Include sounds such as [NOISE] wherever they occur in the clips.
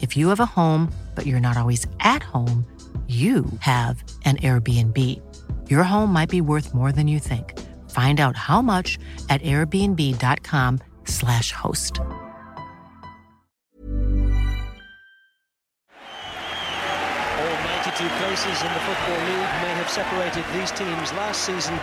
If you have a home, but you're not always at home, you have an Airbnb. Your home might be worth more than you think. Find out how much at airbnb.com/slash host. All 92 places in the Football League may have separated these teams last season,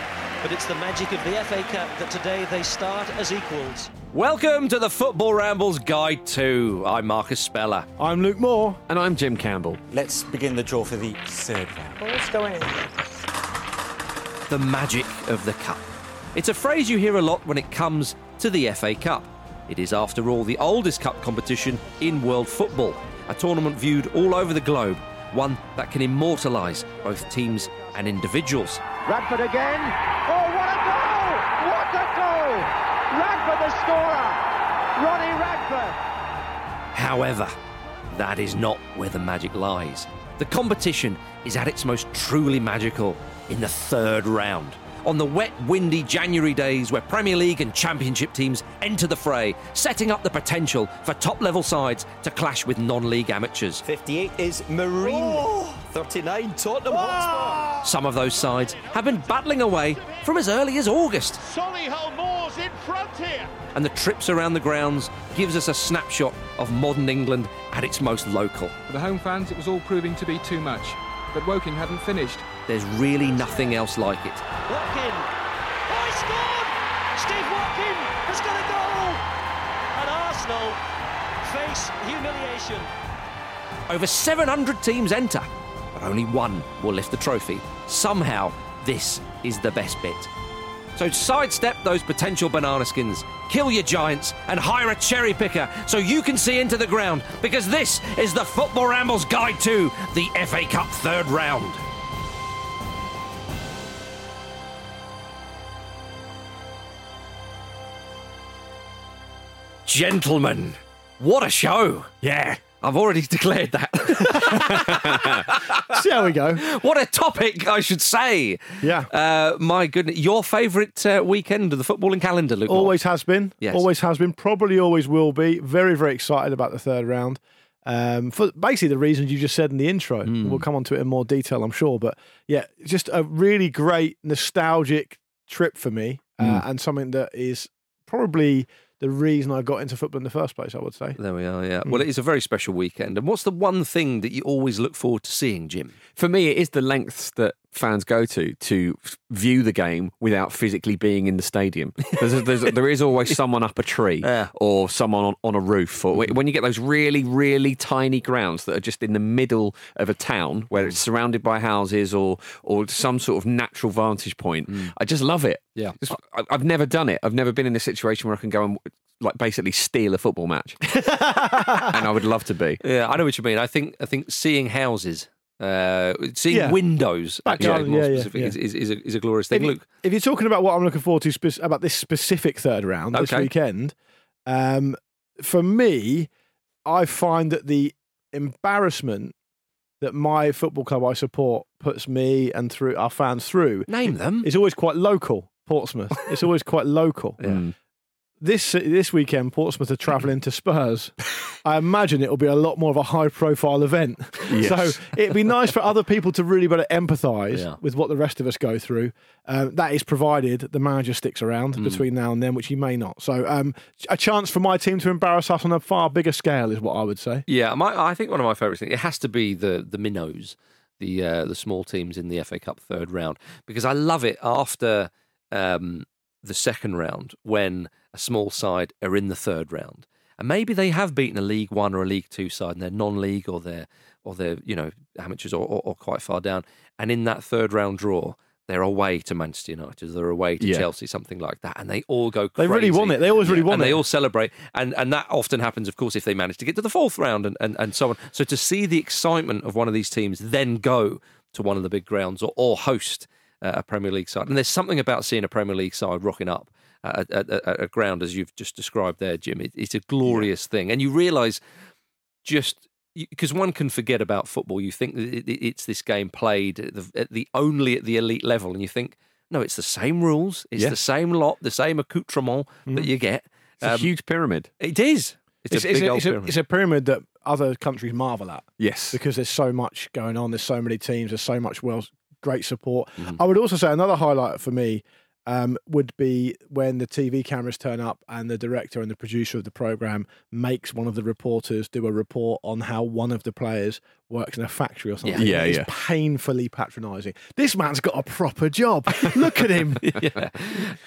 but it's the magic of the FA Cup that today they start as equals. Welcome to the Football Rambles Guide 2. I'm Marcus Speller. I'm Luke Moore. And I'm Jim Campbell. Let's begin the draw for the third round. Well, let's go in. The magic of the Cup. It's a phrase you hear a lot when it comes to the FA Cup. It is, after all, the oldest cup competition in world football, a tournament viewed all over the globe, one that can immortalise both teams and individuals. Radford again. Oh, what a goal! What a goal! Radford the scorer! Ronnie Radford! However, that is not where the magic lies. The competition is at its most truly magical in the third round. On the wet, windy January days where Premier League and Championship teams enter the fray, setting up the potential for top level sides to clash with non league amateurs. 58 is Marine. 39 Tottenham Hotspur. Some of those sides have been battling away from as early as August. Solihull Moors in front here. And the trips around the grounds gives us a snapshot of modern England at its most local. For the home fans, it was all proving to be too much. But Woking hadn't finished. There's really nothing else like it. Watkin. Oh, he scored! Steve Watkin has got a goal! And Arsenal face humiliation. Over 700 teams enter, but only one will lift the trophy. Somehow, this is the best bit. So sidestep those potential banana skins, kill your giants, and hire a cherry picker so you can see into the ground, because this is the Football Rambles Guide to the FA Cup third round. Gentlemen, what a show! Yeah. I've already [LAUGHS] declared that. See how we go. What a topic, I should say. Yeah. Uh, my goodness. Your favourite uh, weekend of the footballing calendar, Luke? Moore? Always has been. Yes. Always has been. Probably always will be. Very, very excited about the third round. Um, for basically the reasons you just said in the intro. Hmm. We'll come on to it in more detail, I'm sure. But yeah, just a really great nostalgic trip for me, uh, Hmm. and something that is probably the reason I got into football in the first place. I would say. There we are, yeah. Hmm. Well, it is a very special weekend. And what's the one thing that you always look forward to seeing, Jim? For me, it is the lengths that fans go to to view the game without physically being in the stadium. There's, there's, there is always someone up a tree Yeah. or someone on, on a roof. Or when you get those really, really tiny grounds that are just in the middle of a town where it's surrounded by houses or or some sort of natural vantage point, mm. I just love it. Yeah. Just- I, I've never done it. I've never been in a situation where I can go and like basically steal a football match, [LAUGHS] and I would love to be. Yeah, I know what you mean. I think I think seeing houses, uh, seeing Yeah. windows, Back actually, garden, more yeah, yeah, specific, yeah. Is, is, is, a, is a glorious thing. you, Look, if you're talking about what I'm looking forward to spec- about this specific third round this weekend, um, for me, I find that the embarrassment that my football club I support puts me and through our fans through name them. is always quite local. Portsmouth. [LAUGHS] it's always quite local. Mm. This this weekend, Portsmouth are travelling to Spurs. I imagine it will be a lot more of a high profile event. Yes. So it'd be nice for other people to really better empathise Yeah. with what the rest of us go through. Um, that is provided the manager sticks around Mm. between now and then, which he may not. So um, a chance for my team to embarrass us on a far bigger scale is what I would say. Yeah, my, I think one of my favourite things it has to be the the minnows, the uh, the small teams in the FA Cup third round because I love it after um, the second round when a small side are in the third round and maybe they have beaten a League One or a League Two side and they're non-league or they're or they're you know amateurs or, or, or quite far down and in that third round draw. They're away to Manchester United. They're away to Yeah. Chelsea, something like that, and they all go. They really crazy. want it. They always really want and it. And they all celebrate, and and that often happens, of course, if they manage to get to the fourth round and, and, and so on. So to see the excitement of one of these teams then go to one of the big grounds or, or host Uh, a Premier League side, and there's something about seeing a Premier League side rocking up uh, at, at, at, at a ground as you've just described there, Jim. It, it's a glorious thing, and you realise just because one can forget about football. You think it, it- it's this game played at the, at the only at the elite level, and you think. No, it's the same rules. It's Yeah. the same lot, the same accoutrement that mm-hmm. you get. It's a Um, huge pyramid. It is. It's, It's, a it's big a, old it's, a, pyramid. it's a pyramid that other countries marvel at. Yes. because there's so much going on. There's so many teams. There's so much well, great support. Mm-hmm. I would also say another highlight for me um, would be when the TV cameras turn up and the director and the producer of the program makes one of the reporters do a report on how one of the players works in a factory or something. Yeah, it's yeah. painfully patronising. This man's got a proper job. Look at him. [LAUGHS] yeah.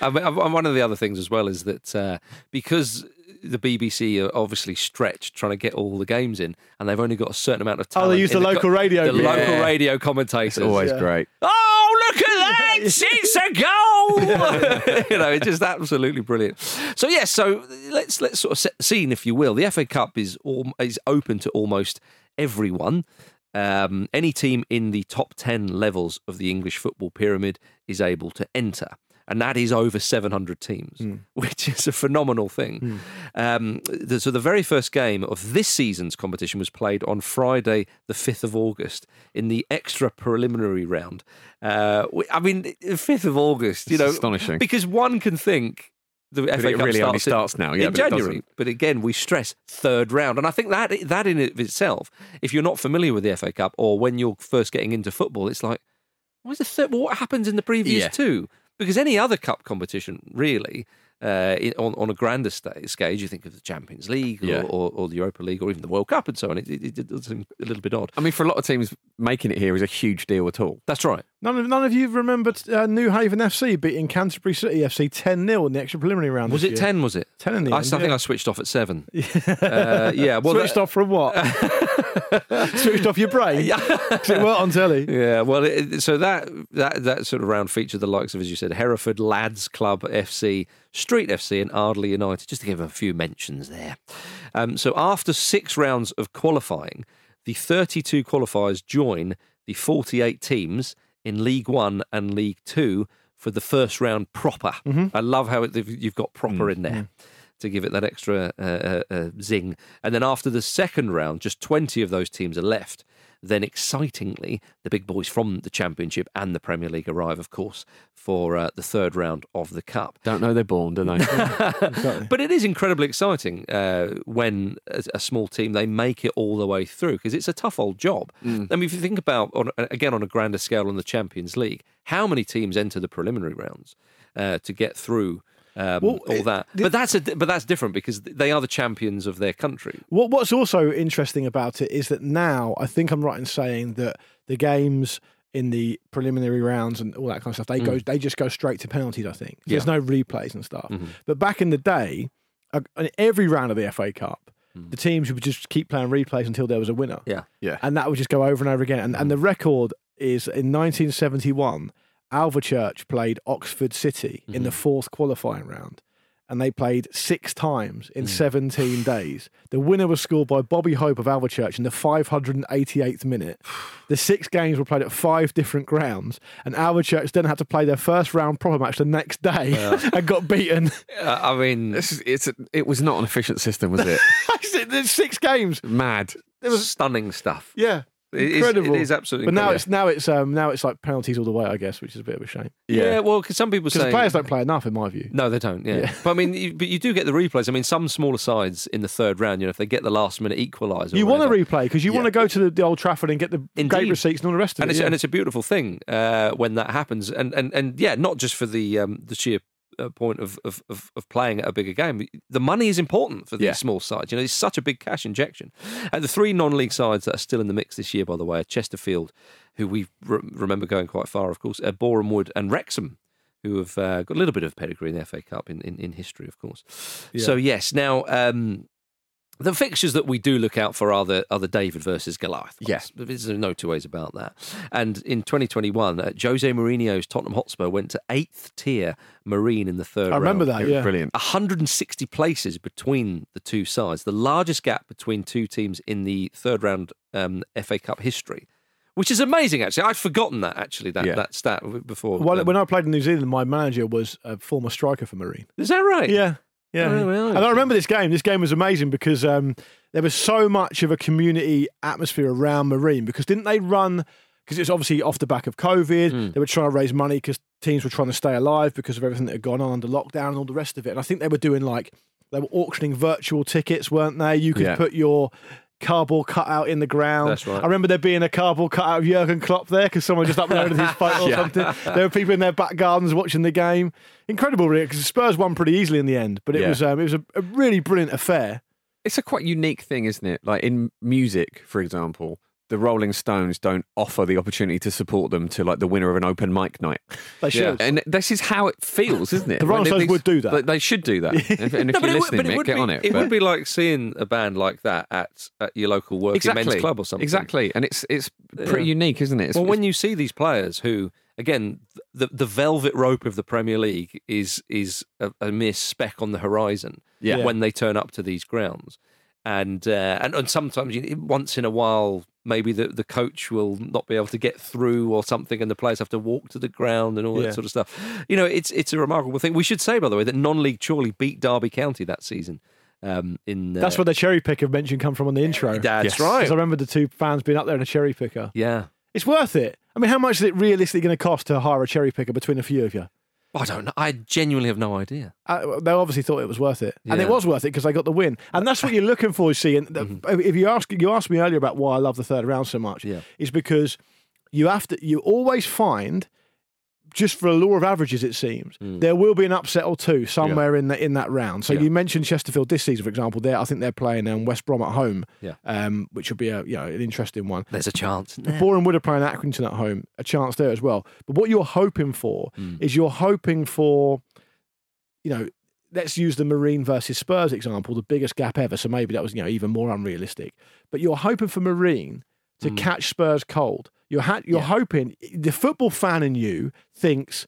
I mean, one of the other things as well is that uh, because the BBC are obviously stretched trying to get all the games in, and they've only got a certain amount of time. Oh, they use the local radio The bit. local radio commentators. It's always Yeah. great. Oh, look at that! [LAUGHS] It's a goal! [LAUGHS] [LAUGHS] you know, it's just absolutely brilliant. So yes, so let's let's sort of set the scene, if you will. The FA Cup is all, is open to almost everyone. Um, any team in the top ten levels of the English football pyramid is able to enter. And that is over 700 teams, which is a phenomenal thing. Um, the, so, the very first game of this season's competition was played on Friday, the 5th of August, in the extra preliminary round. Uh, I mean, the 5th of August, you It's know, astonishing. because one can think the FA it Cup really only starts starts now, yeah, in but January. But again, we stress third round, and I think that that in it itself, if you're not familiar with the FA Cup or when you're first getting into football, it's like, why is the third? What happens in the previous Yeah. two? Because any other cup competition, really, uh, on on a grander sta- stage, you think of the Champions League or, Yeah. or, or the Europa League or even the World Cup and so on. It, it, it does seem a little bit odd. I mean, for a lot of teams, making it here is a huge deal at all. That's right. None of, none of you remembered uh, Newhaven FC beating Canterbury City FC 10 0 in the extra preliminary round. Was it year. ten? Was it 10 in the I, end, I think yeah. I switched off at seven. [LAUGHS] uh, yeah. Well, Switched that- off from what? [LAUGHS] Switched off your brain? It weren't on telly. Yeah, well, it, so that that that sort of round featured the likes of, as you said, Hereford Lads Club FC, Street FC, and Ardley United, just to give a few mentions there. Um, so after six rounds of qualifying, the 32 qualifiers join the 48 teams in League One and League Two for the first round proper. I love how it, you've got proper in there. To give it that extra uh, uh, uh, zing. And then after the second round, just 20 of those teams are left. Then, excitingly, the big boys from the Championship and the Premier League arrive, of course, for uh, the third round of the Cup. Don't know they're born, do they? [LAUGHS] But it is incredibly exciting uh, when a, a small team they make it all the way through because it's a tough old job. I mean, if you think about on, again on a grander scale on the Champions League, how many teams enter the preliminary rounds uh, to get through? Um, Well, all that, the- but that's a, but that's different because they are the champions of their country. What, what's also interesting about it is that now I think I'm right in saying that the games in the preliminary rounds and all that kind of stuff. They go, they just go straight to penalties. I think there's Yeah. no replays and stuff. Mhm. But back in the day, uh, in every round of the FA Cup, the teams would just keep playing replays until there was a winner. Yeah. Yeah. and that would just go over and over again. And, and the record is in 1971, Alvechurch played Oxford City in the fourth qualifying round. And they played six times in 17 [SIGHS] days. The winner was scored by Bobby Hope of Alvechurch in the 588th minute. [SIGHS] The six games were played at five different grounds, and Alvechurch then had to play their first round proper match the next day [LAUGHS] and got beaten. [LAUGHS] Uh, I mean, This is, it's it was not an efficient system, was it? [LAUGHS] There's six games. Mad. It was stunning stuff. yeah, It is- incredible. it is absolutely But now incredible. it's now it's um now it's like penalties all the way, I guess, which is a bit of a shame. Yeah, well, because some people Because say the players don't play enough, in my view. No, they don't. Yeah, Yeah. but I mean, you, but you do get the replays. I mean, some smaller sides in the third round, you know, if they get the last minute equaliser, You or want to whatever, replay because you want to go to the, the Old Trafford and get the gate Indeed. receipts and all the rest of and it. it's yeah. and it's a beautiful thing uh, when that happens. And and and yeah, not just for the um, the sheer. Point of, of, of, of playing at a bigger game. The money is important for these Yeah. small sides. You know, it's such a big cash injection. And the three non-league sides that are still in the mix this year, by the way, are Chesterfield, who we re- remember going quite far, of course, uh, Boreham Wood and Wrexham, who have uh, got a little bit of pedigree in the FA Cup in, in, in history, of course. So yes, now um, the fixtures that we do look out for are the are the David versus Goliath. ones. Yes. there's no two ways about that. And in 2021, uh, Jose Mourinho's Tottenham Hotspur went to eighth tier Marine in the third. I remember round. that. Yeah, Brilliant. 160 places between the two sides, the largest gap between two teams in the third round um, FA Cup history, which is amazing. Actually, I'd forgotten that. Actually, that Yeah. that stat before. Well, um, when I played in New Zealand, my manager was a former striker for Marine. is that right? Yeah, yeah. Oh, well, and I remember this game. This game was amazing because um, there was so much of a community atmosphere around Marine. Because didn't they run? Because it was obviously off the back of COVID. Hmm. They were trying to raise money because teams were trying to stay alive because of everything that had gone on under lockdown and all the rest of it. And I think they were doing like they were auctioning virtual tickets, weren't they? You could Yeah. put your cardboard cutout in the ground. That's right. I remember there being a cardboard cutout of Jurgen Klopp there because someone just uploaded his photo or [LAUGHS] Yeah. something. There were people in their back gardens watching the game. Incredible, really, because Spurs won pretty easily in the end. But it Yeah. was um, it was a, a really brilliant affair. It's a quite unique thing, isn't it? Like in music, for example, the Rolling Stones don't offer the opportunity to support them to like the winner of an open mic night. They should. And this is how it feels, isn't it? The Rolling Like, Stones would do that. They, they should do that. [LAUGHS] If- and if No, but you're it would- listening, Mick, get be, on it. It but- would be like seeing a band like that at, at your local working exactly. men's club or something. Exactly, and it's it's pretty Yeah. unique, isn't it? It's, Well, when you see these players who, again, the the velvet rope of the Premier League is is a, a mere speck on the horizon. Yeah. when they turn up to these grounds, and uh, and, and sometimes you, once in a while. Maybe the, the coach will not be able to get through or something, and the players have to walk to the ground and all Yeah. that sort of stuff. You know, it's it's a remarkable thing. We should say, by the way, that non-league Chorley beat Derby County that season. Um, in uh, That's where the cherry picker mention come from on the intro. That's Yes. right. I remember the two fans being up there in a cherry picker. Yeah. It's worth it. I mean, how much is it realistically going to cost to hire a cherry picker between a few of you? I don't know. I genuinely have no idea. Uh, they obviously thought it was worth it, and Yeah. it was worth it because they got the win. And that's what you're looking for. You see, and the- if you ask, you asked me earlier about why I love the third round so much. Yeah. is because you have to. You always find, just for a law of averages, it seems there will be an upset or two somewhere in the, in that round. So Yeah. you mentioned Chesterfield this season, for example. There, I think they're playing um, West Brom at home. Yeah. um, which will be a you know an interesting one. There's a chance. isn't there? Boreham Wood are playing Accrington at home, a chance there as well. But what you're hoping for Hmm. is you're hoping for, you know, let's use the Marine versus Spurs example, the biggest gap ever. So maybe that was you know even more unrealistic. But you're hoping for Marine to Hmm. catch Spurs cold. You're ha- you're hoping the football fan in you thinks,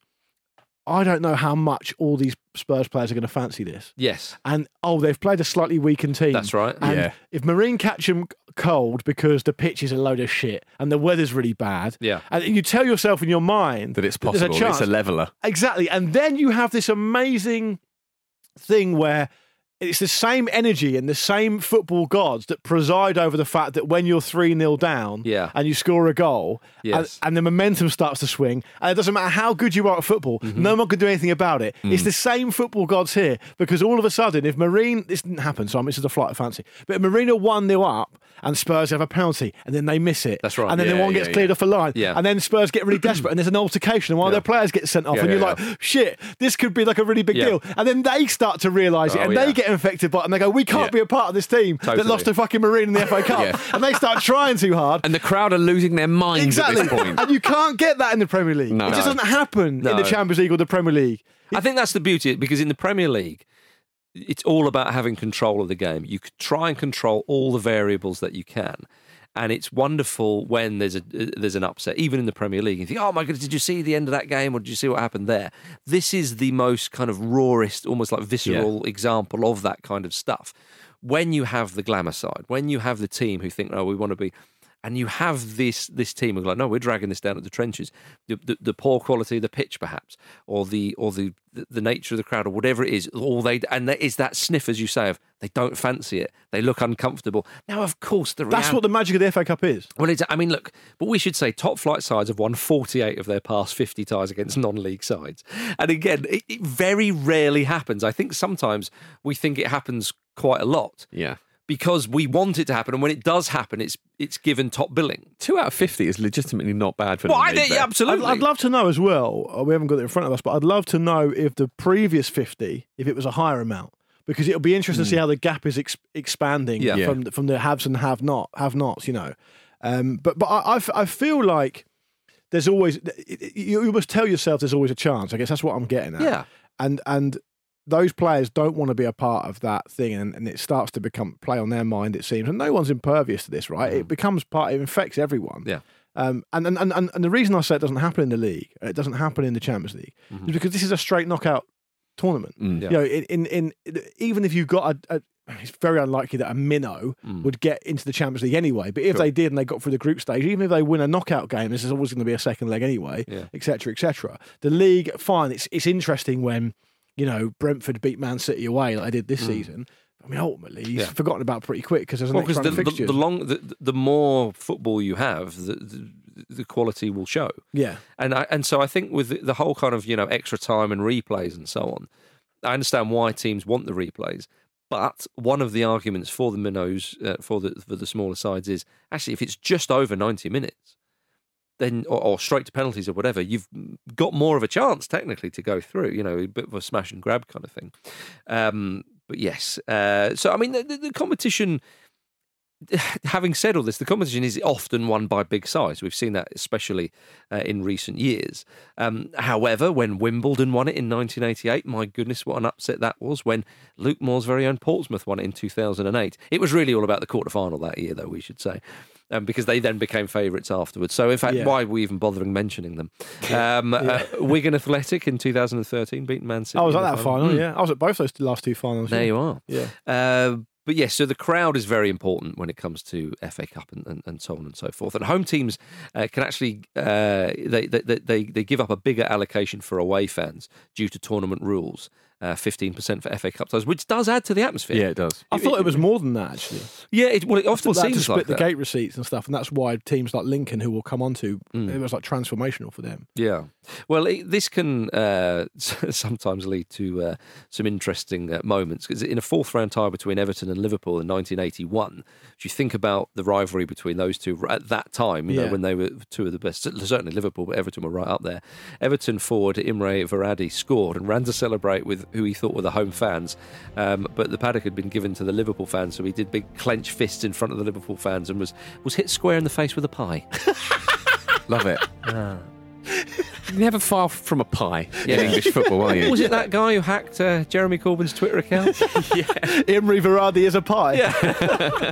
I don't know how much all these Spurs players are going to fancy this. Yes. And oh, they've played a slightly weakened team. That's right. And Yeah. if Marine catch them cold because the pitch is a load of shit and the weather's really bad, Yeah. and you tell yourself in your mind that it's there's possible. chance. it's a leveler. Exactly. And then you have this amazing thing where it's the same energy and the same football gods that preside over the fact that when you're 3 0 down Yeah. and you score a goal Yes. and, and the momentum starts to swing, and it doesn't matter how good you are at football, Mm-hmm. no one can do anything about it. Mm. It's the same football gods here because all of a sudden, if Marine, this didn't happen, so I'm, this is a flight of fancy, but are 1 0 up and Spurs have a penalty and then they miss it, That's right. and then the Yeah, one gets yeah, cleared off a line, Yeah. and then Spurs get really [CLEARS THROAT] desperate and there's an altercation and one of their players gets sent off, and you're like, shit, this could be like a really big deal. And then they start to realise it Oh, and they get infected by it and they go, we can't Yeah. be a part of this team that lost to fucking Marine in the FA Cup. [LAUGHS] Yeah. And they start trying too hard. And the crowd are losing their minds exactly. at this point. And you can't get that in the Premier League. No. it just doesn't happen in the Champions League or the Premier League. I think that's the beauty because in the Premier League, it's all about having control of the game. You try and control all the variables that you can. And it's wonderful when there's a there's an upset, even in the Premier League. You think, "Oh my goodness, did you see the end of that game, or did you see what happened there?" This is the most kind of rawest, almost like visceral example of that kind of stuff. When you have the glamour side, when you have the team who think, "Oh, we want to be," and you have this this team are like, no, we're dragging this down at the trenches. The, the, the poor quality of the pitch, perhaps, or the or the the nature of the crowd, or whatever it is. All they and there is that sniff, as you say, of they don't fancy it. They look uncomfortable. Now, of course, the That's what the magic of the FA Cup is. well, it's, I mean, look, but we should say top flight sides have won 48 of their past 50 ties against non league sides. And again, it, it very rarely happens. I think sometimes we think it happens quite a lot Yeah. Because we want it to happen. And when it does happen, it's it's given top billing. Two out of 50 is legitimately not bad for Well, the I league think, there. absolutely. I'd, I'd love to know as well. uh, We haven't got it in front of us, but I'd love to know if the previous fifty, if it was a higher amount, because it'll be interesting to see how the gap is ex- expanding Yeah. Yeah. from the, from the haves and have not have nots. You know, um, but but I, I f- I feel like there's always you, you must tell yourself there's always a chance. I guess that's what I'm getting at. Yeah. and and those players don't want to be a part of that thing, and, and it starts to become play on their mind. It seems, and no one's impervious to this, right? It becomes part. It infects everyone. Yeah. Um, and, and, and, and the reason I say it doesn't happen in the league, uh, it doesn't happen in the Champions League, is because this is a straight knockout tournament. Mm. Yeah. You know, in, in, in even if you got a, a, it's very unlikely that a minnow would get into the Champions League anyway. But if Sure. they did and they got through the group stage, even if they win a knockout game, this is always going to be a second leg anyway, Yeah. etc., etc. The league, fine, it's it's interesting when you know Brentford beat Man City away like they did this season. I mean, ultimately, he's Yeah. forgotten about pretty quick because there's an Well, next the, the, the long the, the more football you have, the, the the quality will show. yeah, And I, and so I think with the, the whole kind of you know extra time and replays and so on, I understand why teams want the replays. But one of the arguments for the minnows uh, for the for the smaller sides is actually if it's just over ninety minutes, then or, or straight to penalties or whatever, you've got more of a chance technically to go through. You know, a bit of a smash and grab kind of thing. Um, but yes, uh, so I mean the, the, competition [SIGHS] having said all this, the competition is often won by big sides. We've seen that especially uh, in recent years. Um, however, when Wimbledon won it in 1988, my goodness, what an upset that was. When Luke Moore's very own Portsmouth won it in 2008, it was really all about the quarter final that year, though we should say. Um, because they then became favourites afterwards. So, in fact, Yeah. why are we even bothering mentioning them? [LAUGHS] Um, uh, Wigan Athletic in 2013 beat Man City. I was at that final. Mm. Yeah, I was at both those last two finals. There yeah. you are. Yeah. Uh, but yes, so the crowd is very important when it comes to FA Cup and, and, and so on and so forth. And home teams uh, can actually uh, they, they they they give up a bigger allocation for away fans due to tournament rules. Uh, Fifteen percent for FA Cup ties, which does add to the atmosphere. Yeah, it does. I thought it was more than that actually. Yeah, it, well, it often Thought that to split like the that. gate receipts and stuff, and that's why teams like Lincoln, who we'll come on to, Mm. it was like transformational for them. Yeah. Well, it, this can uh, [LAUGHS] sometimes lead to uh, some interesting uh, moments because in a fourth round tie between Everton and Liverpool in 1981, if you think about the rivalry between those two at that time, you know, when they were two of the best, certainly Liverpool, but Everton were right up there. Everton forward Imre Varadi scored and ran to celebrate with who he thought were the home fans, um, but the paddock had been given to the Liverpool fans, so he did big clenched fists in front of the Liverpool fans and was was hit square in the face with a pie. [LAUGHS] Love it. You're never far from a pie Yeah. in English football, are you? Was it that guy who hacked uh, Jeremy Corbyn's Twitter account? [LAUGHS] [LAUGHS] Imre Varadi is a pie. Yeah.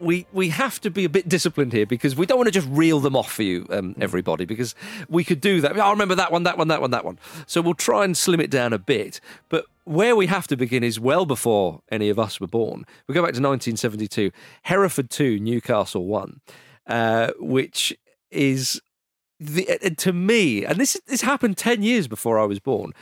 we we have to be a bit disciplined here because we don't want to just reel them off for you, um, everybody, because we could do that. I remember that one, that one, that one, that one. So we'll try and slim it down a bit. But where we have to begin is well before any of us were born. We go back to 1972, Hereford 2, Newcastle 1, uh, which is the, uh, to me, and this this happened 10 years before I was born.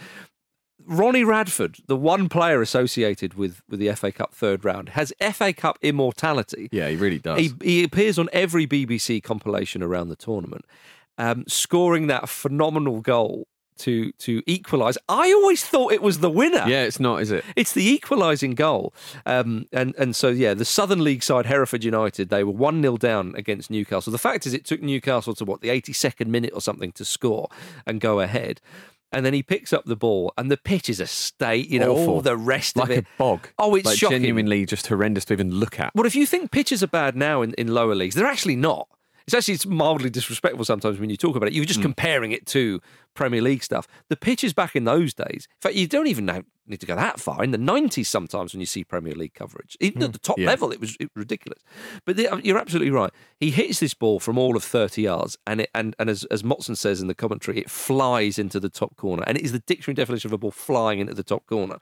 Ronnie Radford, the one player associated with, with the FA Cup third round, has FA Cup immortality. Yeah, he really does. He, he appears on every BBC compilation around the tournament, um, scoring that phenomenal goal to to equalise. I always thought it was the winner. yeah, it's not, is it? It's the equalising goal. Um, and, and so, yeah, the Southern League side, Hereford United, they were 1 0 down against Newcastle. The fact is, it took Newcastle to what, the 82nd minute or something to score and go ahead. And then he picks up the ball, and the pitch is a state, you know, Awful. all the rest like of it. Like a bog. Oh, it's like shocking. genuinely just horrendous to even look at. Well, if you think pitches are bad now in, in lower leagues, they're actually not. It's actually it's mildly disrespectful sometimes when you talk about it. You're just hmm. comparing it to Premier League stuff. The pitches back in those days, in fact, you don't even know, need to go that far. In the 90s, sometimes when you see Premier League coverage, even at hmm. the top yeah. level, it was, it was ridiculous. But the, you're absolutely right. He hits this ball from all of 30 yards, and it, and, and as, as Motson says in the commentary, it flies into the top corner. And it is the dictionary definition of a ball flying into the top corner.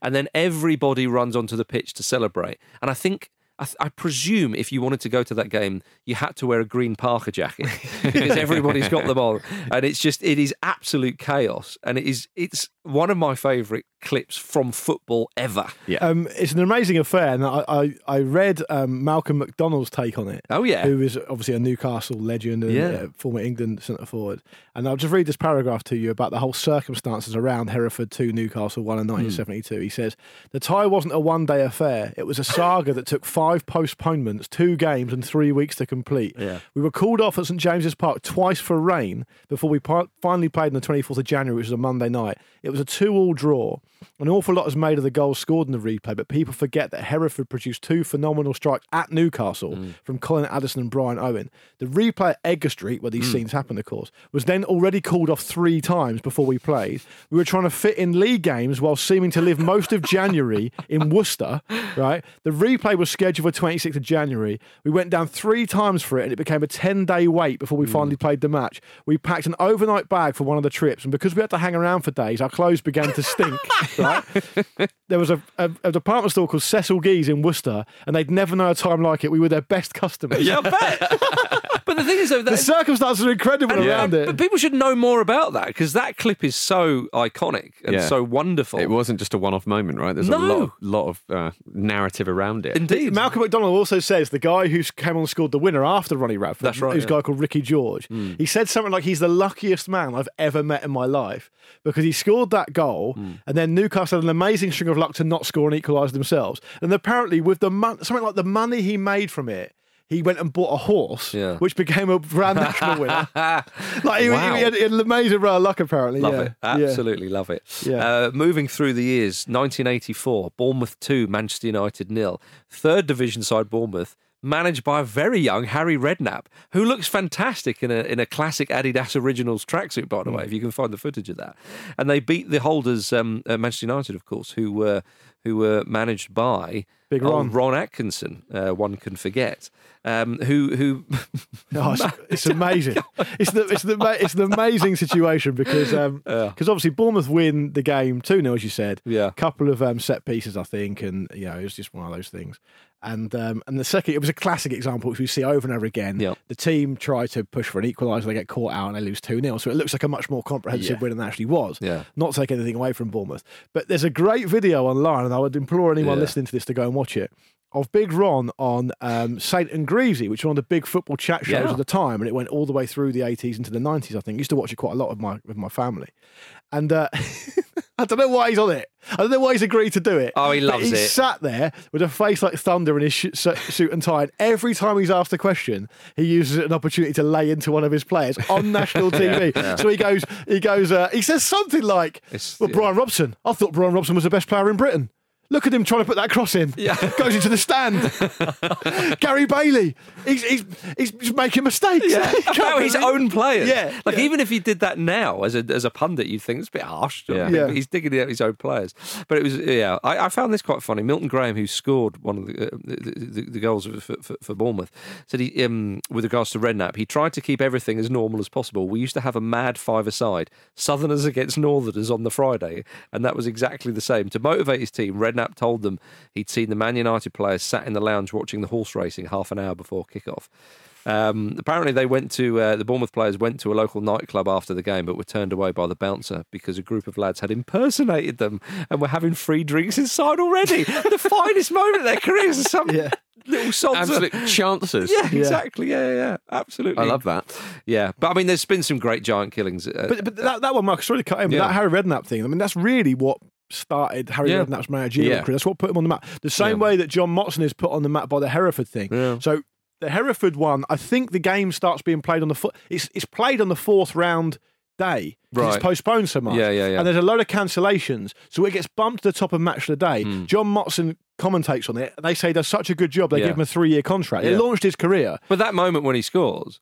And then everybody runs onto the pitch to celebrate. And I think. I, th- I presume if you wanted to go to that game, you had to wear a green Parker jacket [LAUGHS] because everybody's got them on, and it's just it is absolute chaos, and it is it's one of my favourite clips from football ever. Yeah. Um, it's an amazing affair, and I, I, I read um, Malcolm Macdonald's take on it. Oh, yeah. who is obviously a Newcastle legend and Yeah. uh, former England centre forward. And I'll just read this paragraph to you about the whole circumstances around Hereford two Newcastle one in Hmm. 1972. He says the tie wasn't a one day affair; it was a saga that took five postponements, two games, and three weeks to complete. Yeah. We were called off at St James's Park twice for rain before we finally played on the 24th of January, which was a Monday night. It was a two-all draw. An awful lot is made of the goals scored in the replay, but people forget that Hereford produced two phenomenal strikes at Newcastle mm. from Colin Addison and Brian Owen. The replay at Edgar Street, where these mm. scenes happened, of course, was then already called off three times before we played. We were trying to fit in league games while seeming to live most of January in [LAUGHS] Worcester, right? The replay was scheduled for 26th of January. We went down three times for it, and it became a 10 day wait before we mm. finally played the match. We packed an overnight bag for one of the trips, and because we had to hang around for days, our clothes began to stink, [LAUGHS] right? [LAUGHS] There was a, a, a department store called Cecil Gee's in Worcester, and they'd never know a time like it. We were their best customers. Yeah, I bet. [LAUGHS] but the thing is, though, The circumstances are incredible and- around but it. But people should know more about that because that clip is so iconic and Yeah. so wonderful. It wasn't just a one-off moment, right? There's a lot of, lot of uh, narrative around it. Indeed. Malcolm Macdonald also says the guy who came on and scored the winner after Ronnie Radford, That's right, who's yeah. a guy called Ricky George. He said something like he's the luckiest man I've ever met in my life because he scored that goal and then Newcastle had an amazing string of luck to not score and equalise themselves. And apparently, with the mon- something like the money he made from it. He went and bought a horse, Yeah. which became a Grand National winner. [LAUGHS] like he, Wow. he, had, he had an amazing run of luck, apparently. Love yeah. it. Yeah. Absolutely love it. Yeah. Uh, moving through the years, 1984, Bournemouth 2, Manchester United nil. Third division side Bournemouth, managed by a very young Harry Redknapp, who looks fantastic in a in a classic Adidas Originals tracksuit, by the Hmm. way, if you can find the footage of that. And they beat the holders, um, uh, Manchester United, of course, who were who were managed by Big Ron. Ron Atkinson. Uh, one can forget. Um, who who [LAUGHS] Oh, it's, [LAUGHS] it's amazing. It's the it's the it's an amazing situation because um [LAUGHS] because obviously Bournemouth win the game two 0 as you said. Yeah. A couple of um, set pieces I think, and you know it was just one of those things. And um, and the second it was a classic example which we see over and over again. Yeah. The team try to push for an equaliser, they get caught out and they lose two 0 So it looks like a much more comprehensive Yeah. win than it actually was. Yeah. Not take anything away from Bournemouth, but there's a great video online, and I would implore anyone Yeah. listening to this to go and watch it. Of Big Ron on um, Saint and Greavsie, which was one of the big football chat shows Yeah. at the time, and it went all the way through the eighties into the nineties. I think used to watch it quite a lot with my with my family, and uh, [LAUGHS] I don't know why he's on it. I don't know why he's agreed to do it. Oh, he loves it. He sat there with a face like thunder in his sh- suit and tie, and every time he's asked a question, he uses it an opportunity to lay into one of his players on national [LAUGHS] TV. yeah. So he goes, he goes, uh, he says something like, It's- "Well, yeah. Brian Robson. I thought Brian Robson was the best player in Britain." Look at him trying to put that cross in. Yeah. [LAUGHS] Goes into the stand. [LAUGHS] Gary Bailey. He's, he's, he's making mistakes. Yeah, about his believe- own players. Yeah, like yeah. even if he did that now as a as a pundit, you'd think it's a bit harsh. Yeah. Yeah. He's digging out his own players. But it was yeah, I, I found this quite funny. Milton Graham, who scored one of the uh, the, the, the goals for, for, for Bournemouth, said he um, with regards to Redknapp, he tried to keep everything as normal as possible. We used to have a mad five-a-side, Southerners against Northerners on the Friday, and that was exactly the same. To motivate his team, Redknapp told them he'd seen the Man United players sat in the lounge watching the horse racing half an hour before kickoff. Um, apparently, they went to uh, the Bournemouth players went to a local nightclub after the game, but were turned away by the bouncer because a group of lads had impersonated them and were having free drinks inside already. [LAUGHS] the finest moment of their careers, and some Yeah. little sods. are- Absolute chances. Yeah, exactly. Yeah, yeah, yeah, absolutely. I love that. Yeah, but I mean, there's been some great giant killings. Uh, But, but that, that one, Marcus, really cut in. Yeah. that Harry Redknapp thing, I mean, that's really what started Harry Yeah. Redknapp's managerial Yeah. career. That's what put him on the map. The same Yeah. way that John Motson is put on the map by the Hereford thing. Yeah. So the Hereford one, I think the game starts being played on the foot. It's it's played on the fourth round day. Right. It's postponed so much. Yeah, yeah, yeah. And there's a load of cancellations. So it gets bumped to the top of match of the day. Hmm. John Motson commentates on it. They say does such a good job, they. Yeah. give him a three year contract. It launched his career. but that moment when he scores,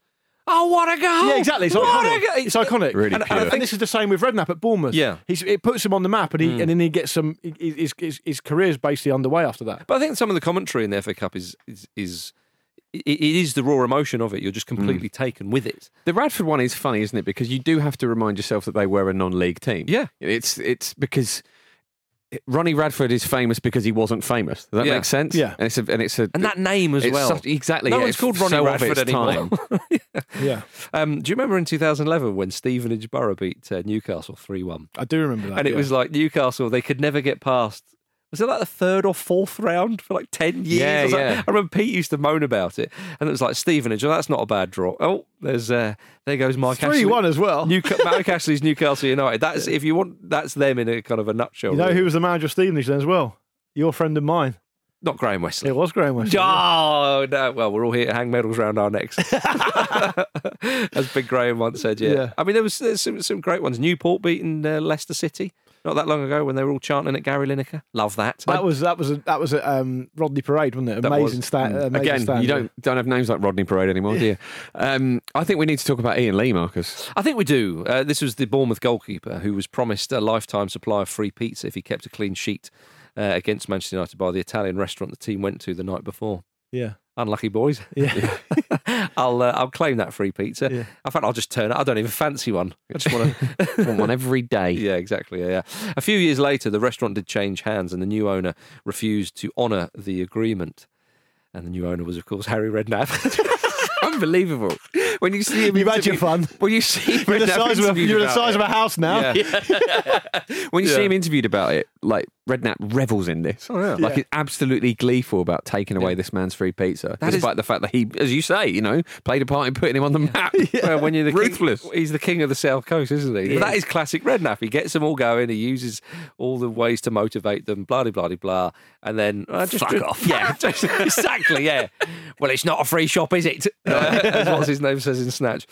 oh, what a goal! Yeah, exactly. It's What iconic. a goal! It's iconic. Really and, and I think this is the same with Redknapp at Bournemouth. Yeah. He's, it puts him on the map, and he Mm. and then he gets some. His, his, his career's basically underway after that. But I think some of the commentary in the FA Cup is is, is it, it is the raw emotion of it. You're just completely taken with it. The Radford one is funny, isn't it? Because you do have to remind yourself that they were a non-league team. Yeah. it's it's because Ronnie Radford is famous because he wasn't famous. Does that Yeah. make sense? Yeah. and it's a, and it's a And that name as it's well. such- exactly. No yeah, one's it's called Ronnie so Radford its anymore. [LAUGHS] time. Yeah, Um, do you remember in 2011 when Stevenage Borough beat uh, Newcastle 3 1? I do remember that. And it yeah. was like Newcastle, they could never get past. Was it like the third or fourth round for like 10 years? Yeah, something? yeah. I remember Pete used to moan about it. And it was like, Stevenage, well, that's not a bad draw. Oh, there's uh, there goes Mike three Ashley. one as well. New, [LAUGHS] Mike Ashley's Newcastle United. That's if you want. That's them in a kind of a nutshell. you know really. who was the manager of Stevenage then as well? Your friend of mine. Not Graham Westley. It was Graham West. Oh no! Well, we're all here to hang medals round our necks, [LAUGHS] [LAUGHS] as Big Graham once said. Yeah, Yeah. I mean there was there's some, some great ones. Newport beating uh, Leicester City not that long ago when they were all chanting at Gary Lineker. Love that. That was that was a, that was at um, Rodney Parade, wasn't it? Amazing was. stat. Mm. amazing Again, stand, you don't don't have names like Rodney Parade anymore, do you? [LAUGHS] Um, I think we need to talk about Ian Leigh, Marcus. I think we do. Uh, this was the Bournemouth goalkeeper who was promised a lifetime supply of free pizza if he kept a clean sheet uh, against Manchester United by the Italian restaurant the team went to the night before. Yeah. Unlucky boys. Yeah. [LAUGHS] I'll uh, I'll claim that free pizza. Yeah. In fact, I'll just turn it. I don't even fancy one. I just want to. [LAUGHS] Want one every day. Yeah, exactly. Yeah, yeah. A few years later, the restaurant did change hands, and the new owner refused to honour the agreement. And the new owner was, of course, Harry Redknapp. [LAUGHS] Unbelievable. When you see him, You've had your fun. When you see You're the size of a, you're the size it. of a house now. Yeah. [LAUGHS] when you see him interviewed about it, like Redknapp revels in this. Oh, yeah. Like Yeah. he's absolutely gleeful about taking away this man's free pizza, That is- despite the fact that he, as you say, you know, played a part in putting him on the map. [LAUGHS] Well, when you're the Ruthless. King, he's the king of the South Coast, isn't he? But that is classic Redknapp. He gets them all going. He uses all the ways to motivate them. Blah blah blah blah. And then uh, just Fuck off. Yeah, just- [LAUGHS] exactly. Yeah. Well, it's not a free shop, is it? Uh, what's his name says in Snatch.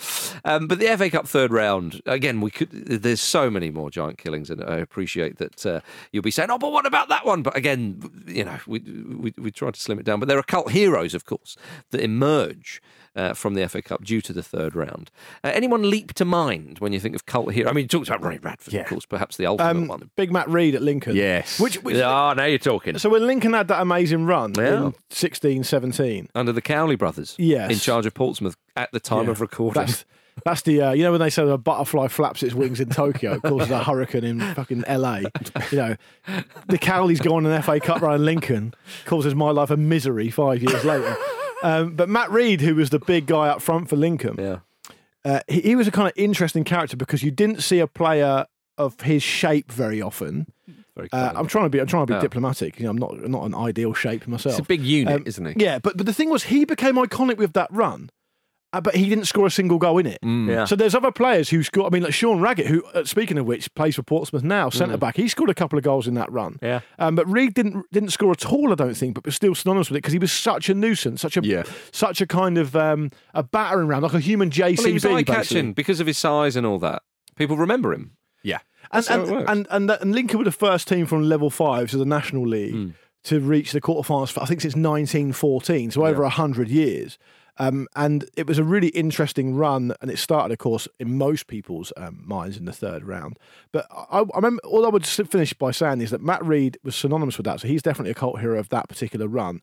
Um, but the FA Cup third round again. We could. There's so many more giant killings, and I appreciate that uh, you'll be saying, "Oh, but what about that one?" But again, you know, we we, we try to slim it down. But there are cult heroes, of course, that emerge uh, from the FA Cup due to the third round. Uh, anyone leap to mind when you think of cult hero? I mean, you talked about Ronnie Radford, of course, perhaps the ultimate Um, one. Big Matt Rhead at Lincoln. Yes. Which, which Ah, now you're talking. so when Lincoln had that amazing run Yeah. in 16, 17, Under the Cowley brothers, Yes. in charge of Portsmouth at the time Yeah. of recording. That's that's the uh, you know when they say a butterfly flaps its wings in Tokyo, it causes a hurricane in fucking LA. You know, the Cowleys go on an FA Cup run in Lincoln, causes my life a misery five years later. Um, but Matt Rhead, who was the big guy up front for Lincoln, yeah. uh, he, he was a kind of interesting character because you didn't see a player of his shape very often. Very Uh. I'm trying to be. I'm trying to be diplomatic. You know, I'm not not an ideal shape myself. It's a big unit, Um, isn't he? Yeah, but but the thing was, he became iconic with that run, but he didn't score a single goal in it. Mm. Yeah. So there's other players who score. I mean, like Sean Raggett, who, uh, speaking of which, plays for Portsmouth now, centre back. He scored a couple of goals in that run. Mm. Yeah. Um, but Rhead didn't didn't score at all, I don't think, but was still synonymous with it because he was such a nuisance, such a Yeah. such a kind of um, a battering ram, like a human JCB. Well, he was eye catching because of his size and all that. People remember him. Yeah. And That's and, and and and Lincoln were the first team from level five to the National League Hmm. to reach the quarterfinals. For, I think since 1914, so over a hundred years. Um, and it was a really interesting run, and it started, of course, in most people's um, minds in the third round. But I, I remember all I would finish by saying is that Matt Rhead was synonymous with that, so he's definitely a cult hero of that particular run.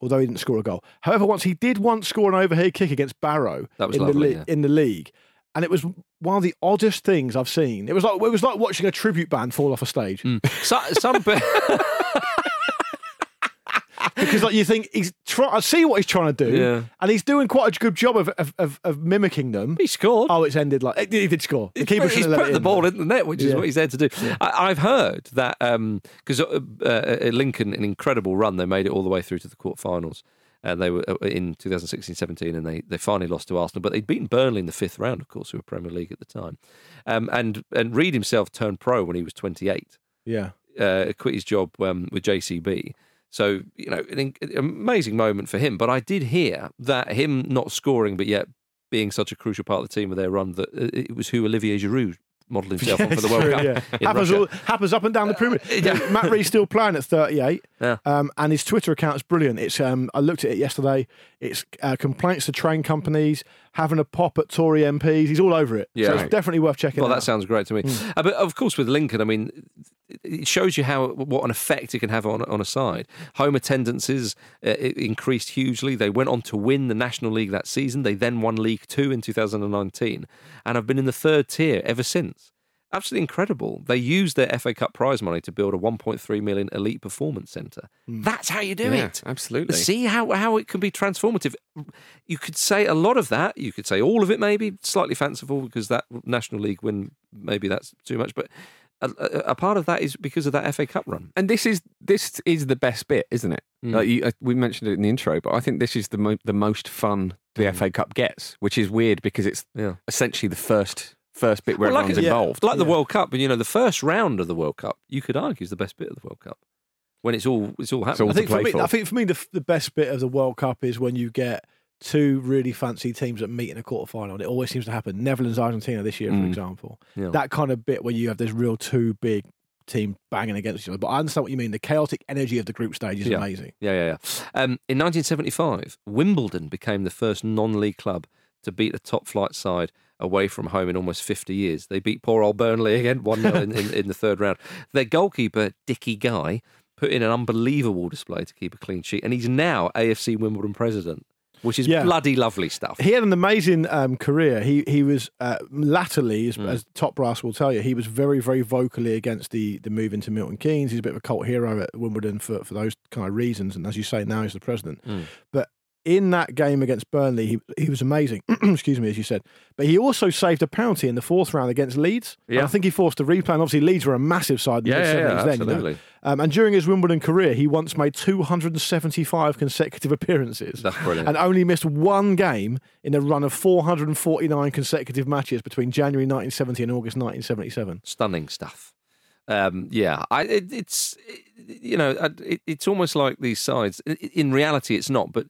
Although he didn't score a goal, however, once he did once score an overhead kick against Barrow in the lovely, lea- yeah. in the league, and it was one of the oddest things I've seen. It was like it was like watching a tribute band fall off a stage So, some [LAUGHS] [LAUGHS] because like you think he's trying. I see what he's trying to do, Yeah. and he's doing quite a good job of of, of, of mimicking them. he scored. Oh, it's ended like he did score. The keeper he's shouldn't put the in, ball in the net, which is what he's there to do. I, I've heard that because uh, uh, uh, Lincoln, an incredible run, they made it all the way through to the quarterfinals. And they were uh, in 2016-17, and they, they finally lost to Arsenal. But they'd beaten Burnley in the fifth round, of course, who were Premier League at the time. Um, and and Rhead himself turned pro when he was 28 Yeah, uh, quit his job um, with JCB. So you know, an amazing moment for him. But I did hear that him not scoring, but yet being such a crucial part of the team of their run, that uh, it was who Olivier Giroud modelled himself on [LAUGHS] for the World True, Cup. yeah. happens all, happens up and down the pyramid. [LAUGHS] Matt Rhead's still playing at 38, Yeah. um, and his Twitter account is brilliant. It's um, I looked at it yesterday. It's uh, complaints to train companies, having a pop at Tory MPs. He's all over it. Yeah. so it's definitely worth checking. Well, out. that sounds great to me. Hmm. Uh, but of course, with Lincoln, I mean, it shows you how what an effect it can have on on a side. Home attendances uh, increased hugely. They went on to win the National League that season. They then won League Two in 2019, and have been in the third tier ever since. Absolutely incredible. They used their FA Cup prize money to build a 1.3 million elite performance centre. That's how you do Yeah, it. absolutely. See how how it can be transformative. You could say a lot of that. You could say all of it, maybe slightly fanciful because that National League win, maybe that's too much. But a, a, a part of that is because of that FA Cup run. And this is this is the best bit, isn't it? Mm. Like you, uh, we mentioned it in the intro, but I think this is the mo- the most fun the FA Cup gets, which is weird because it's Mm. Yeah. essentially the first first bit where Well, like, everyone's involved. like the Yeah. World Cup, and you know, the first round of the World Cup, you could argue is the best bit of the World Cup when it's all it's all happening. all I think for me, for. I think for me, the, the best bit of the World Cup is when you get two really fancy teams that meet in a quarter final. It always seems to happen. Netherlands, Argentina this year, for Mm. example. Yeah. That kind of bit where you have this real two big team banging against each other. But I understand what you mean. The chaotic energy of the group stage is Yeah. amazing. Yeah, yeah, yeah. Um, in 1975, Wimbledon became the first non-league club to beat a top-flight side away from home in almost 50 years. They beat poor old Burnley again, 1 0 in, in, in the third round. Their goalkeeper, Dickie Guy, put in an unbelievable display to keep a clean sheet, and he's now AFC Wimbledon president, which is Yeah. bloody lovely stuff. He had an amazing um, career. He he was uh, latterly, as, Mm. as Top Brass will tell you, he was very very vocally against the the move into Milton Keynes. He's a bit of a cult hero at Wimbledon for for those kind of reasons. And as you say, now he's the president. Mm. But in that game against Burnley, he he was amazing. [CLEARS THROAT] Excuse me, as you said. But he also saved a penalty in the fourth round against Leeds. And Yeah. I think he forced a replay. And obviously, Leeds were a massive side in the Yeah, yeah, mid yeah, seventies then. you know. absolutely. Um, and during his Wimbledon career, he once made 275 consecutive appearances That's brilliant. and only missed one game in a run of 449 consecutive matches between January 1970 and August 1977. stunning stuff. Um, yeah, I, it, it's you know it, it's almost like these sides. In reality, it's not, but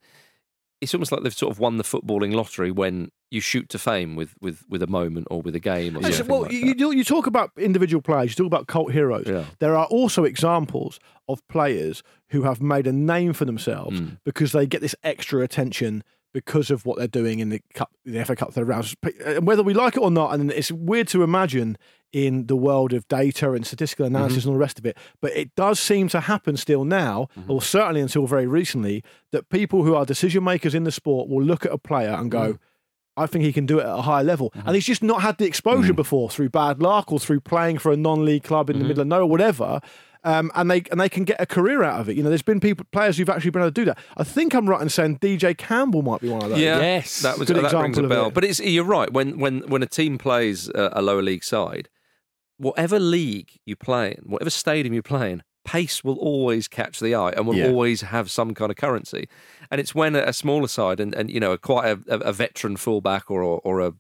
it's almost like they've sort of won the footballing lottery when you shoot to fame with with, with a moment or with a game or something well, like you you talk about individual players, you talk about cult heroes. Yeah. There are also examples of players who have made a name for themselves Mm. because they get this extra attention because of what they're doing in the cup, the FA Cup third rounds. And whether we like it or not, and it's weird to imagine in the world of data and statistical analysis Mm-hmm. and all the rest of it, but it does seem to happen still now, Mm-hmm. or certainly until very recently, that people who are decision makers in the sport will look at a player and go. Mm. I think he can do it at a high level. Mm-hmm. And he's just not had the exposure Mm. before through bad luck or through playing for a non-league club in the Mm-hmm. middle of nowhere, whatever. Um, and they and they can get a career out of it. You know, there's been people players who've actually been able to do that. I think I'm right in saying DJ Campbell might be one of those. Yeah, Yes. that was Good that rings example a of bell. it. But it's you're right when when when a team plays a, a lower league side, whatever league you play in, whatever stadium you play in, pace will always catch the eye and will Yeah. always have some kind of currency. And it's when a, a smaller side and, and you know, a, quite a, a, a veteran fullback or, or, or a,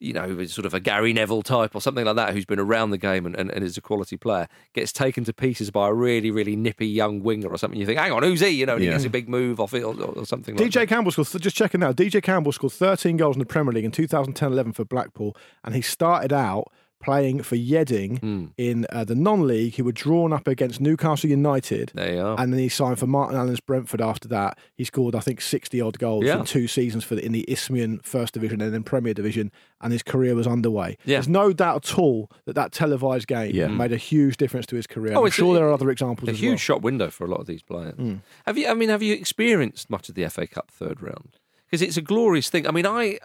you know, sort of a Gary Neville type or something like that who's been around the game and, and, and is a quality player gets taken to pieces by a really, really nippy young winger or something. You think, hang on, who's he? You know, and he Yeah. gets a big move off it or, or something like DJ Campbell scored, just checking now, DJ Campbell scored 13 goals in the Premier League in 2010 11 for Blackpool, and he started out playing for Yeading Hmm. in uh, the non league. He was drawn up against Newcastle United. There you are. And then he signed for Martin Allen's Brentford after that. He scored, I think, 60 odd goals Yeah. in two seasons for the, in the Isthmian First Division and then Premier Division, and his career was underway. Yeah. There's no doubt at all that that televised game Yeah. made a huge difference to his career. Oh, I'm sure a- there are other examples a huge well. shop window for a lot of these players. Mm. Have you? I mean, have you experienced much of the FA Cup third round? Because it's a glorious thing. I mean, I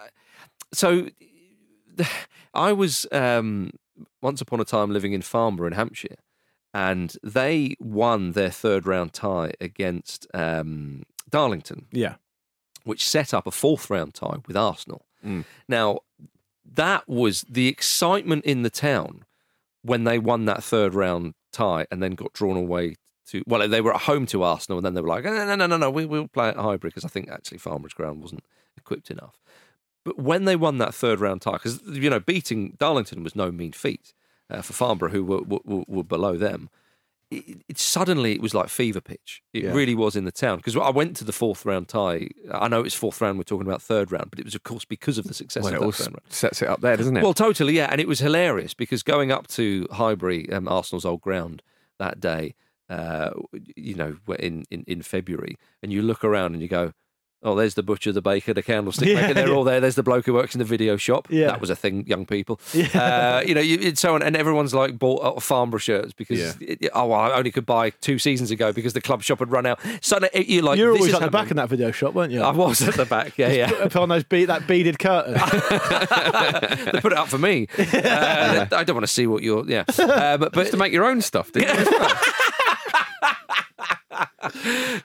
so [SIGHS] I was um, once upon a time living in Farnborough in Hampshire, and they won their third round tie against um, Darlington. Yeah. which set up a fourth round tie with Arsenal. Now, that was the excitement in the town when they won that third round tie and then got drawn away to. Well, they were at home to Arsenal, and then they were like, no, no, no, no, no, we, we'll play at Highbury because I think actually Farmers Ground wasn't equipped enough. But when they won that third round tie, because you know beating Darlington was no mean feat uh, for Farnborough, who were, were, were below them. It, it suddenly it was like fever pitch. It Yeah. really was in the town because I went to the fourth round tie. I know it's fourth round. We're talking about third round, but it was of course because of the success Well, of that round. sets it up there, doesn't it? Well, totally, yeah. And it was hilarious because going up to Highbury, um, Arsenal's old ground, that day, uh, you know, in, in, in February, and you look around and you go, oh, there's the butcher, the baker, the candlestick Yeah, maker. They're yeah. all there. There's the bloke who works in the video shop. Yeah. That was a thing, young people. [LAUGHS] Yeah. Uh, you know, you, it's so on. And everyone's like bought uh, Farnborough shirts because, Yeah. it- oh, well, I only could buy two seasons ago because the club shop had run out. So it- you're like, you were this always is at the back in that video shop, weren't you? I was at the back, yeah, yeah. Put on those bead, that beaded curtain. [LAUGHS] they put it up for me. [LAUGHS] Uh, I don't want to see what you're. Yeah, uh, but but to make your own stuff, didn't you?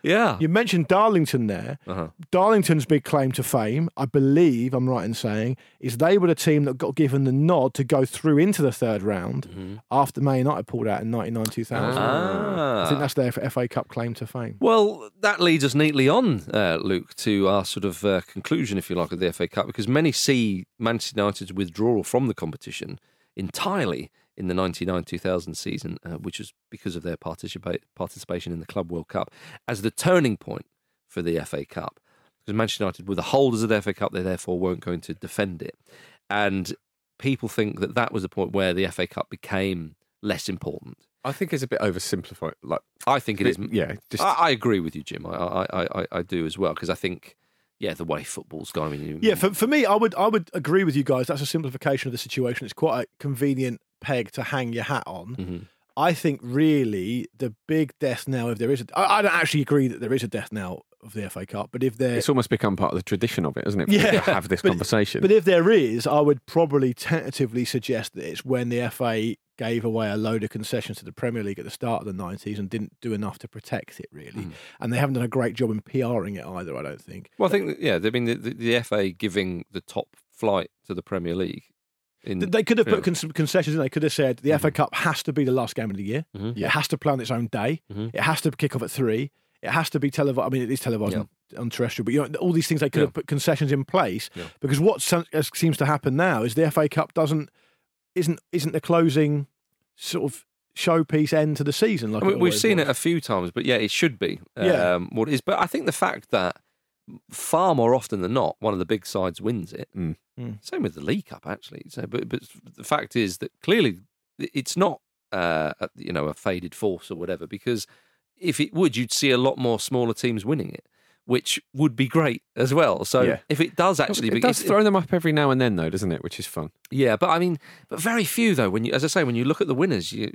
Yeah. You mentioned Darlington there. Uh-huh. Darlington's big claim to fame, I believe, I'm right in saying, is they were the team that got given the nod to go through into the third round after Man United pulled out in 99 2000. Ah. I think that's their FA Cup claim to fame. Well, that leads us neatly on, uh, Luke, to our sort of uh, conclusion, if you like, of the FA Cup, because many see Manchester United's withdrawal from the competition entirely in the 99-2000 season, uh, which was because of their participa- participation in the Club World Cup, as the turning point for the FA Cup. Because Manchester United were the holders of the FA Cup, they therefore weren't going to defend it. And people think that that was the point where the FA Cup became less important. I think it's a bit oversimplified. Like, I think it is. Yeah, just I, I agree with you, Jim. I I, I, I- I do as well because I think, yeah, the way football's going. You- Yeah, for, for me, I would I would agree with you guys. That's a simplification of the situation. It's quite a convenient peg to hang your hat on. Mhm. I think really the big death knell, if there is, a, I, I don't actually agree that there is a death knell of the FA Cup, but if there, it's almost become part of the tradition of it, isn't it? Yeah, to have this [LAUGHS] but- conversation. But if there is, I would probably tentatively suggest that it's when the FA gave away a load of concessions to the Premier League at the start of the 90s and didn't do enough to protect it, really. Hmm. And they haven't done a great job in PRing it either, I don't think. Well, I think yeah. I mean, the, the, the FA giving the top flight to the Premier League. In, They could have put concessions in. They could have said the FA Cup has to be the last game of the year. Mhm. It has to play on its own day. Mhm. It has to kick off at three. It has to be televised. I mean, it is televised Yeah. on, on terrestrial, but you know, all these things they could Yeah. have put concessions in place. Because what as seems to happen now is the FA Cup doesn't isn't isn't the closing sort of showpiece end to the season. Like I mean, we've seen was. it a few times, but yeah, it should be. Yeah. Um, what it is, but I think the fact that far more often than not, one of the big sides wins it. Mm. Mm. Same with the League Cup, actually. So, but but the fact is that clearly it's not uh, you know a faded force or whatever. Because if it would, you'd see a lot more smaller teams winning it, which would be great as well. So Yeah. if it does actually, it be- does throw them up every now and then, though, doesn't it? Which is fun. yeah, but I mean, but very few though. When you, as I say, when you look at the winners, you,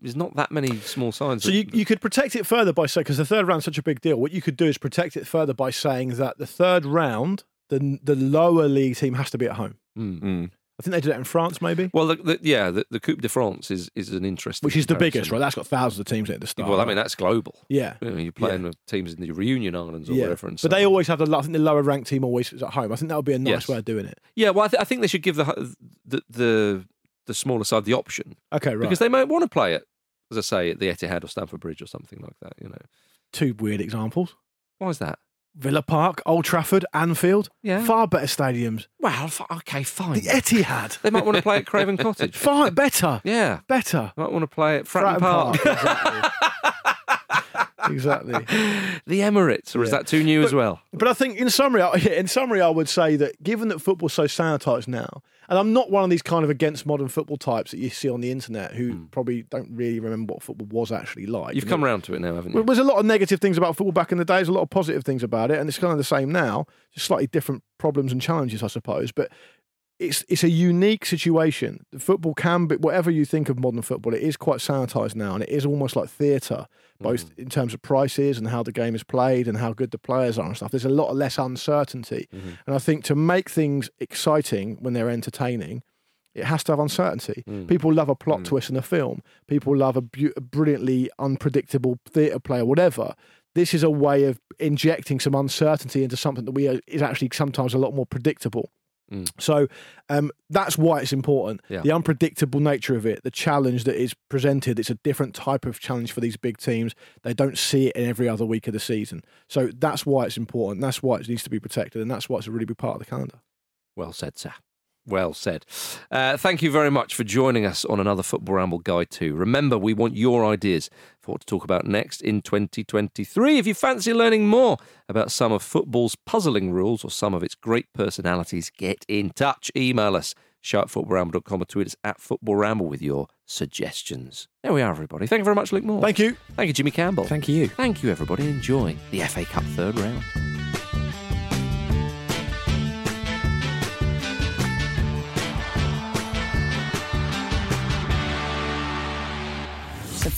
there's not that many small signs. So that- you, you could protect it further by saying because the third round's such a big deal. What you could do is protect it further by saying that the third round, the the lower league team has to be at home. Mm. I think they did it in France, maybe. Well, the, the, yeah, the, the Coupe de France is, is an interesting, which is the biggest, right? That's got thousands of teams at the start. Well, I mean, that's global. Yeah. You know, you're playing with teams in the Reunion Islands or yeah. whatever. And but they always have the. I think the lower ranked team always is at home. I think that would be a nice Yes. way of doing it. yeah. Well, I, th- I think they should give the, the the smaller side the option. Okay, right. Because they might want to play it, as I say, at the Etihad or Stamford Bridge or something like that. You know, Two weird examples. why is that? Villa Park, Old Trafford, Anfield. Yeah. Far better stadiums. Well, f- okay, fine. The Etihad. [LAUGHS] They might want to play at Craven Cottage. Fine, better. Yeah, Better. they might want to play at Fratton Fratton Park. Exactly. [LAUGHS] [LAUGHS] the Emirates, or is that too new as well? But I think in summary, I- [LAUGHS] in summary, I would say that given that football's so sanitised now, and I'm not one of these kind of against modern football types that you see on the internet who hmm. probably don't really remember what football was actually like. You've come around to it now, haven't you? There's a lot of negative things about football back in the day. There's a lot of positive things about it, and it's kind of the same now. Just slightly different problems and challenges, I suppose. But it's it's a unique situation. The football can be whatever you think of modern football. It is quite sanitised now, and it is almost like theatre, both Mm-hmm. in terms of prices and how the game is played and how good the players are and stuff. There's a lot less uncertainty, Mm-hmm. and I think to make things exciting when they're entertaining. It has to have uncertainty. Mm. People love a plot twist in a film. People love a, bu- a brilliantly unpredictable theatre play or whatever. This is a way of injecting some uncertainty into something that we are, is actually sometimes a lot more predictable. Mm. So um, that's why it's important. Yeah. The unpredictable nature of it, the challenge that is presented, it's a different type of challenge for these big teams. They don't see it in every other week of the season. So that's why it's important. That's why it needs to be protected. And that's why it's a really big part of the calendar. Well said, sir. Well said. Uh, thank you very much for joining us on another Football Ramble Guide 2. Remember, we want your ideas for what to talk about next in 2023. If you fancy learning more about some of football's puzzling rules or some of its great personalities, get in touch. Email us, show at footballramble.com or tweet us at Football Ramble with your suggestions. There we are, everybody. Thank you very much, Luke Moore. Thank you. Thank you, Jimmy Campbell. Thank you. Thank you, everybody. Enjoy the FA Cup third round.